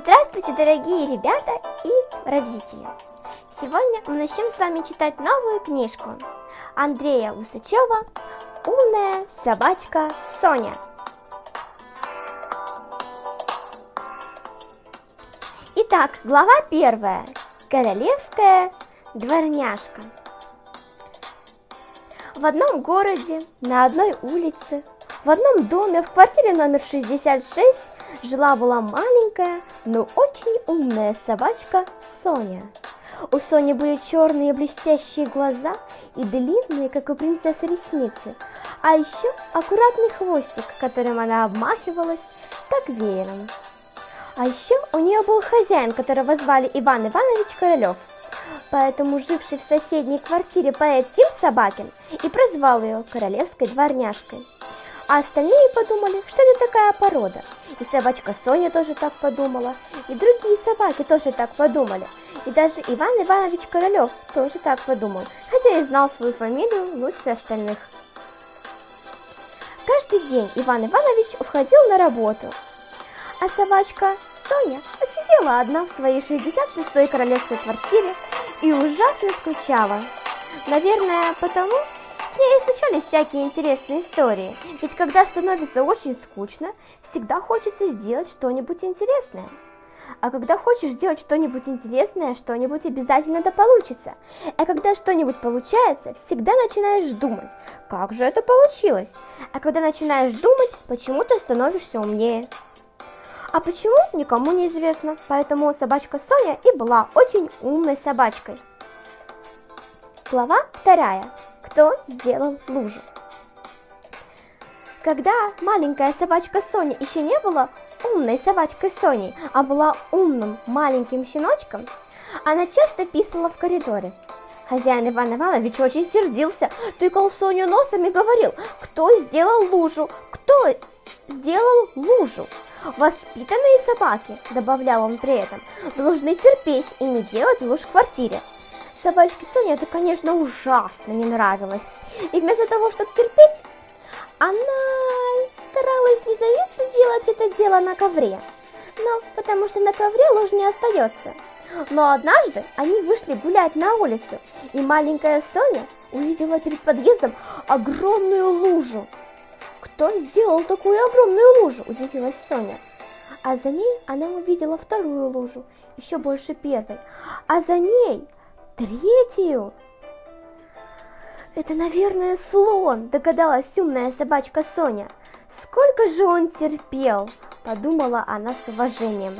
Здравствуйте, дорогие ребята и родители! Сегодня мы начнем с вами читать новую книжку Андрея Усачева «Умная собачка Соня». Итак, глава первая. Королевская дворняжка. В одном городе, на одной улице, в одном доме, в квартире номер 66 жила-была маленькая, но очень умная собачка Соня. У Сони были черные блестящие глаза и длинные, как у принцессы, ресницы, а еще аккуратный хвостик, которым она обмахивалась, как веером. А еще у нее был хозяин, которого звали Иван Иванович Королев. Поэтому живший в соседней квартире поэт Тим Собакин и прозвал ее королевской дворняжкой. А остальные подумали, что это такая порода. И собачка Соня тоже так подумала, и другие собаки тоже так подумали. И даже Иван Иванович Королев тоже так подумал, хотя и знал свою фамилию лучше остальных. Каждый день Иван Иванович уходил на работу, а собачка Соня сидела одна в своей 66-й королевской квартире и ужасно скучала. Наверное, потому, с ней и случались всякие интересные истории, ведь когда становится очень скучно, всегда хочется сделать что-нибудь интересное. А когда хочешь сделать что-нибудь интересное, что-нибудь обязательно да получится. А когда что-нибудь получается, всегда начинаешь думать, как же это получилось. А когда начинаешь думать, почему-то становишься умнее. А почему, никому не известно, поэтому собачка Соня и была очень умной собачкой. Глава вторая. Кто сделал лужу? Когда маленькая собачка Соня еще не была умной собачкой Соней, а была умным маленьким щеночком, она часто писала в коридоре. Хозяин Иван Иванович очень сердился, тыкал Соню носом и говорил, кто сделал лужу, кто сделал лужу. Воспитанные собаки, добавлял он при этом, должны терпеть и не делать луж в квартире. Собачке Соне это, конечно, ужасно не нравилось. И вместо того, чтобы терпеть, она старалась незаметно делать это дело на ковре. Но потому что на ковре луж не остается. Но однажды они вышли гулять на улицу, и маленькая Соня увидела перед подъездом огромную лужу. Кто сделал такую огромную лужу? Удивилась Соня. А за ней она увидела вторую лужу, еще больше первой. А за ней третью. Это, наверное, слон, догадалась умная собачка Соня. Сколько же он терпел, подумала она с уважением.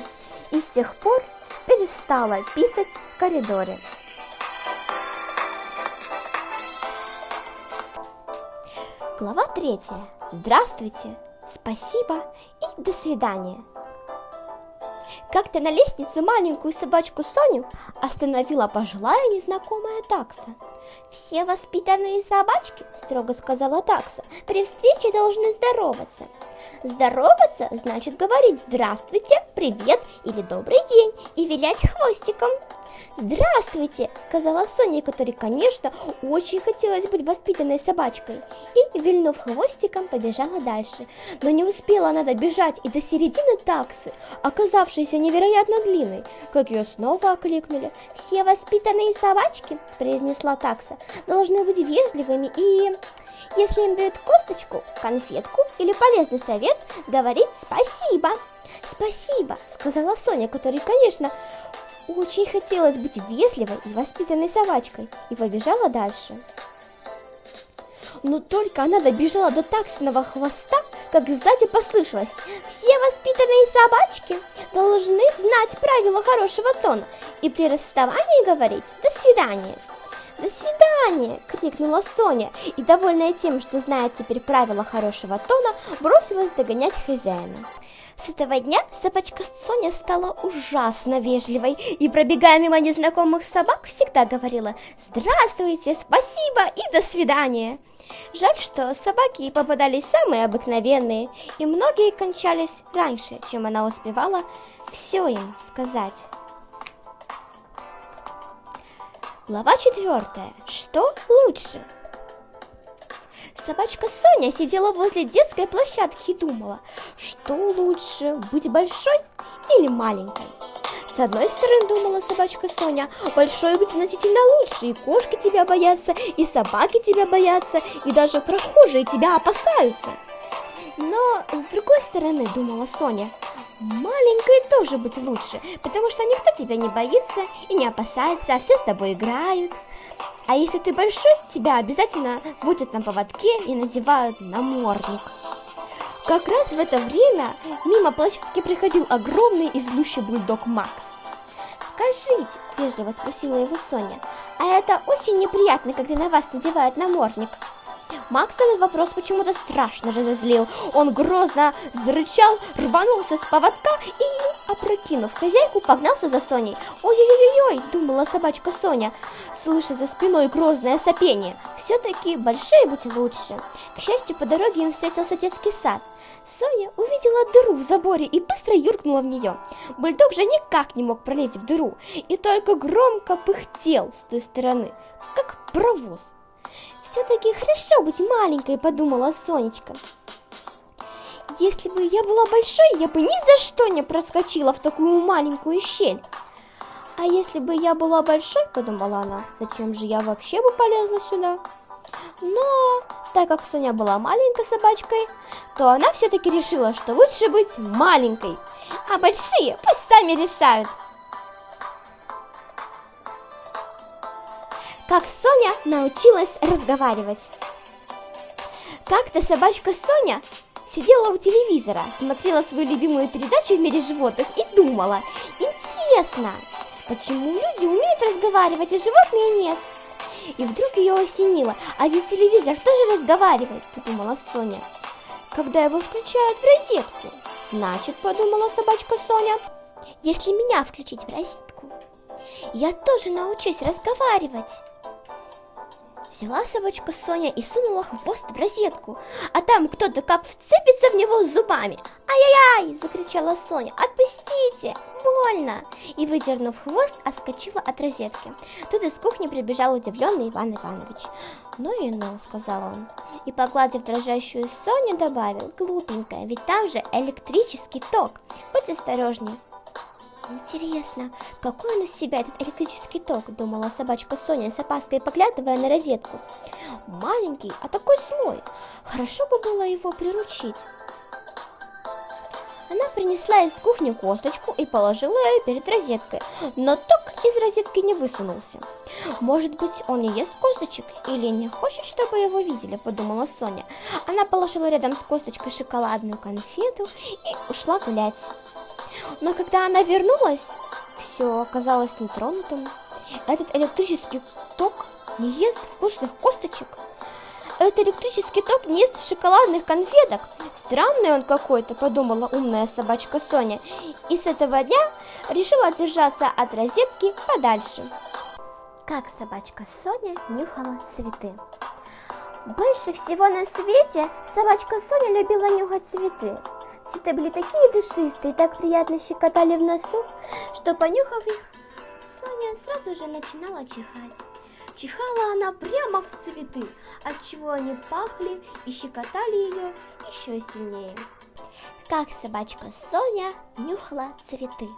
И с тех пор перестала писать в коридоре. Глава третья. Здравствуйте, спасибо и до свидания. Как-то на лестнице маленькую собачку Соню остановила пожилая незнакомая такса. «Все воспитанные собачки, — строго сказала такса, — при встрече должны здороваться. Здороваться значит говорить «здравствуйте», «привет» или «добрый день» и вилять хвостиком. «Здравствуйте!» – сказала Соня, которой, конечно, очень хотелось быть воспитанной собачкой. И, вильнув хвостиком, побежала дальше. Но не успела она добежать и до середины таксы, оказавшейся невероятно длинной, как ее снова окликнули. «Все воспитанные собачки!» – произнесла такса. «Должны быть вежливыми и...» Если им дают косточку, конфетку или полезный совет, говорить спасибо. Спасибо, сказала Соня, которой, конечно, очень хотелось быть вежливой и воспитанной собачкой, и побежала дальше. Но только она добежала до таксиного хвоста, как сзади послышалось «Все воспитанные собачки должны знать правила хорошего тона и при расставании говорить «до свидания». «До свидания!» – крикнула Соня, и, довольная тем, что знает теперь правила хорошего тона, бросилась догонять хозяина. С этого дня собачка Соня стала ужасно вежливой и, пробегая мимо незнакомых собак, всегда говорила «Здравствуйте, спасибо и до свидания». Жаль, что собаки попадались самые обыкновенные, и многие кончались раньше, чем она успевала все им сказать. Глава четвертая. Что лучше? Собачка Соня сидела возле детской площадки и думала, что лучше, быть большой или маленькой? С одной стороны, думала собачка Соня, большой быть значительно лучше, и кошки тебя боятся, и собаки тебя боятся, и даже прохожие тебя опасаются. Но с другой стороны, думала Соня, маленькой тоже быть лучше, потому что никто тебя не боится и не опасается, а все с тобой играют. А если ты большой, тебя обязательно водят на поводке и надевают намордник. Как раз в это время мимо площадки приходил огромный и злющий бульдог Макс. «Скажите», – вежливо спросила его Соня, – «а это очень неприятно, когда на вас надевают намордник?» Макс этот вопрос почему-то страшно разозлил. Он грозно зарычал, рванулся с поводка и, опрокинув хозяйку, погнался за Соней. «Ой-ой-ой-ой!» – думала собачка Соня, слыша за спиной грозное сопение. «Все-таки большие быть лучше». К счастью, по дороге им встретился детский сад – Соня увидела дыру в заборе и быстро юркнула в нее. Бульдог же никак не мог пролезть в дыру и только громко пыхтел с той стороны, как паровоз. «Все-таки хорошо быть маленькой», — подумала Сонечка. «Если бы я была большой, я бы ни за что не проскочила в такую маленькую щель». «А если бы я была большой, — подумала она, — зачем же я вообще бы полезла сюда?» Но так как Соня была маленькой собачкой, то она все-таки решила, что лучше быть маленькой, а большие пусть сами решают. Как Соня научилась разговаривать. Как-то собачка Соня сидела у телевизора, смотрела свою любимую передачу в мире животных и думала, интересно, почему люди умеют разговаривать, а животные нет? И вдруг ее осенило, а ведь телевизор тоже разговаривает, подумала Соня. Когда его включают в розетку, значит, подумала собачка Соня, если меня включить в розетку, я тоже научусь разговаривать. Взяла собачка Соня и сунула хвост в розетку, а там кто-то как вцепится в него зубами. «Ай-яй-яй!» – закричала Соня. «Отпустите! Больно!» И, выдернув хвост, отскочила от розетки. Тут из кухни прибежал удивленный Иван Иванович. «Ну и ну!» – сказал он. И, погладив дрожащую Соню, добавил. «Глупенькая, ведь там же электрический ток. Будь осторожнее!» Интересно, какой он из себя этот электрический ток, думала собачка Соня с опаской поглядывая на розетку. Маленький, а такой злой. Хорошо бы было его приручить. Она принесла из кухни косточку и положила ее перед розеткой, но ток из розетки не высунулся. Может быть, он и ест косточек или не хочет, чтобы его видели, подумала Соня. Она положила рядом с косточкой шоколадную конфету и ушла гулять. Но когда она вернулась, все оказалось нетронутым. Этот электрический ток не ест вкусных косточек. Этот электрический ток не ест шоколадных конфеток. Странный он какой-то, подумала умная собачка Соня. И с этого дня решила держаться от розетки подальше. Как собачка Соня нюхала цветы. Больше всего на свете собачка Соня любила нюхать цветы. Цветы были такие душистые, так приятно щекотали в носу, что, понюхав их, Соня сразу же начинала чихать. Чихала она прямо в цветы, отчего они пахли и щекотали ее еще сильнее. Как собачка Соня нюхала цветы.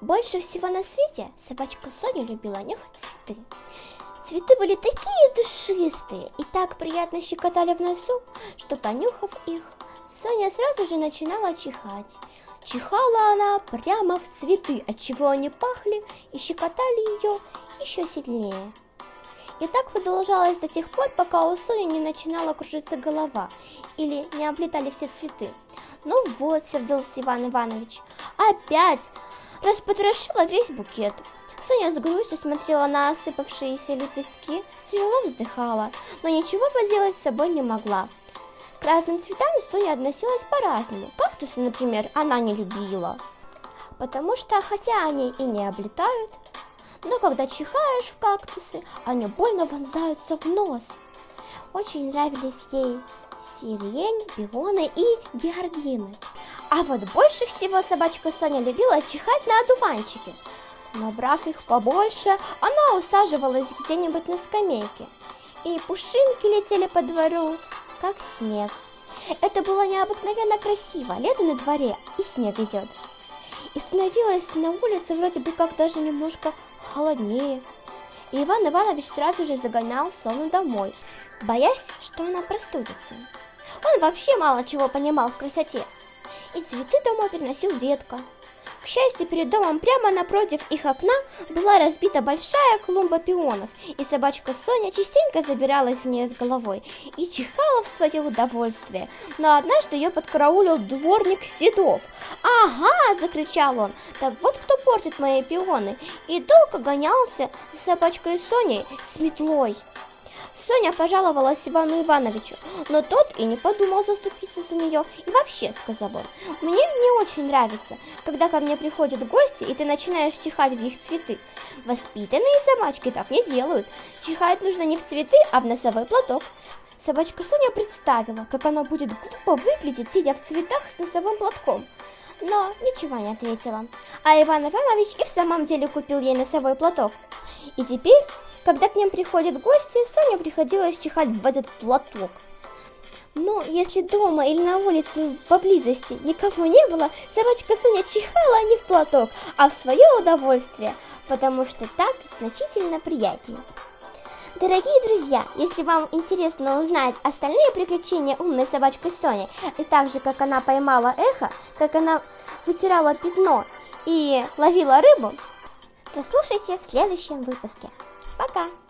Больше всего на свете собачка Соня любила нюхать цветы. Цветы были такие душистые и так приятно щекотали в носу, что, понюхав их, Соня сразу же начинала чихать. Чихала она прямо в цветы, отчего они пахли и щекотали ее еще сильнее. И так продолжалось до тех пор, пока у Сони не начинала кружиться голова или не облетали все цветы. Ну вот, сердился Иван Иванович, опять распотрошила весь букет. Соня с грустью смотрела на осыпавшиеся лепестки, тяжело вздыхала, но ничего поделать с собой не могла. К разным цветам Соня относилась по-разному. Кактусы, например, она не любила, потому что, хотя они и не облетают, но когда чихаешь в кактусы, они больно вонзаются в нос. Очень нравились ей сирень, пионы и георгины. А вот больше всего собачка Соня любила чихать на одуванчике. Набрав их побольше, она усаживалась где-нибудь на скамейке, и пушинки летели по двору, как снег. Это было необыкновенно красиво, лето на дворе, и снег идет. и становилось на улице вроде бы как даже немножко холоднее. И Иван Иванович сразу же загонял Соню домой, боясь, что она простудится. Он вообще мало чего понимал в красоте, и цветы домой приносил редко. К счастью, перед домом прямо напротив их окна была разбита большая клумба пионов, и собачка Соня частенько забиралась в нее с головой и чихала в свое удовольствие. Но однажды ее подкараулил дворник Седов. «Ага!» – закричал он. «Так вот кто портит мои пионы!» И долго гонялся за собачкой Соней с метлой. Соня пожаловалась Ивану Ивановичу, но тот и не подумал заступиться за нее. И вообще, сказал он, мне не очень нравится, когда ко мне приходят гости, и ты начинаешь чихать в их цветы. Воспитанные собачки так не делают. Чихать нужно не в цветы, а в носовой платок. Собачка Соня представила, как она будет глупо выглядеть, сидя в цветах с носовым платком. Но ничего не ответила. А Иван Иванович и в самом деле купил ей носовой платок. И теперь когда к ним приходят гости, Соне приходилось чихать в этот платок. Но если дома или на улице поблизости никого не было, собачка Соня чихала не в платок, а в свое удовольствие, потому что так значительно приятнее. Дорогие друзья, если вам интересно узнать остальные приключения умной собачки Сони, и также как она поймала эхо, как она вытирала пятно и ловила рыбу, то слушайте в следующем выпуске. Пока!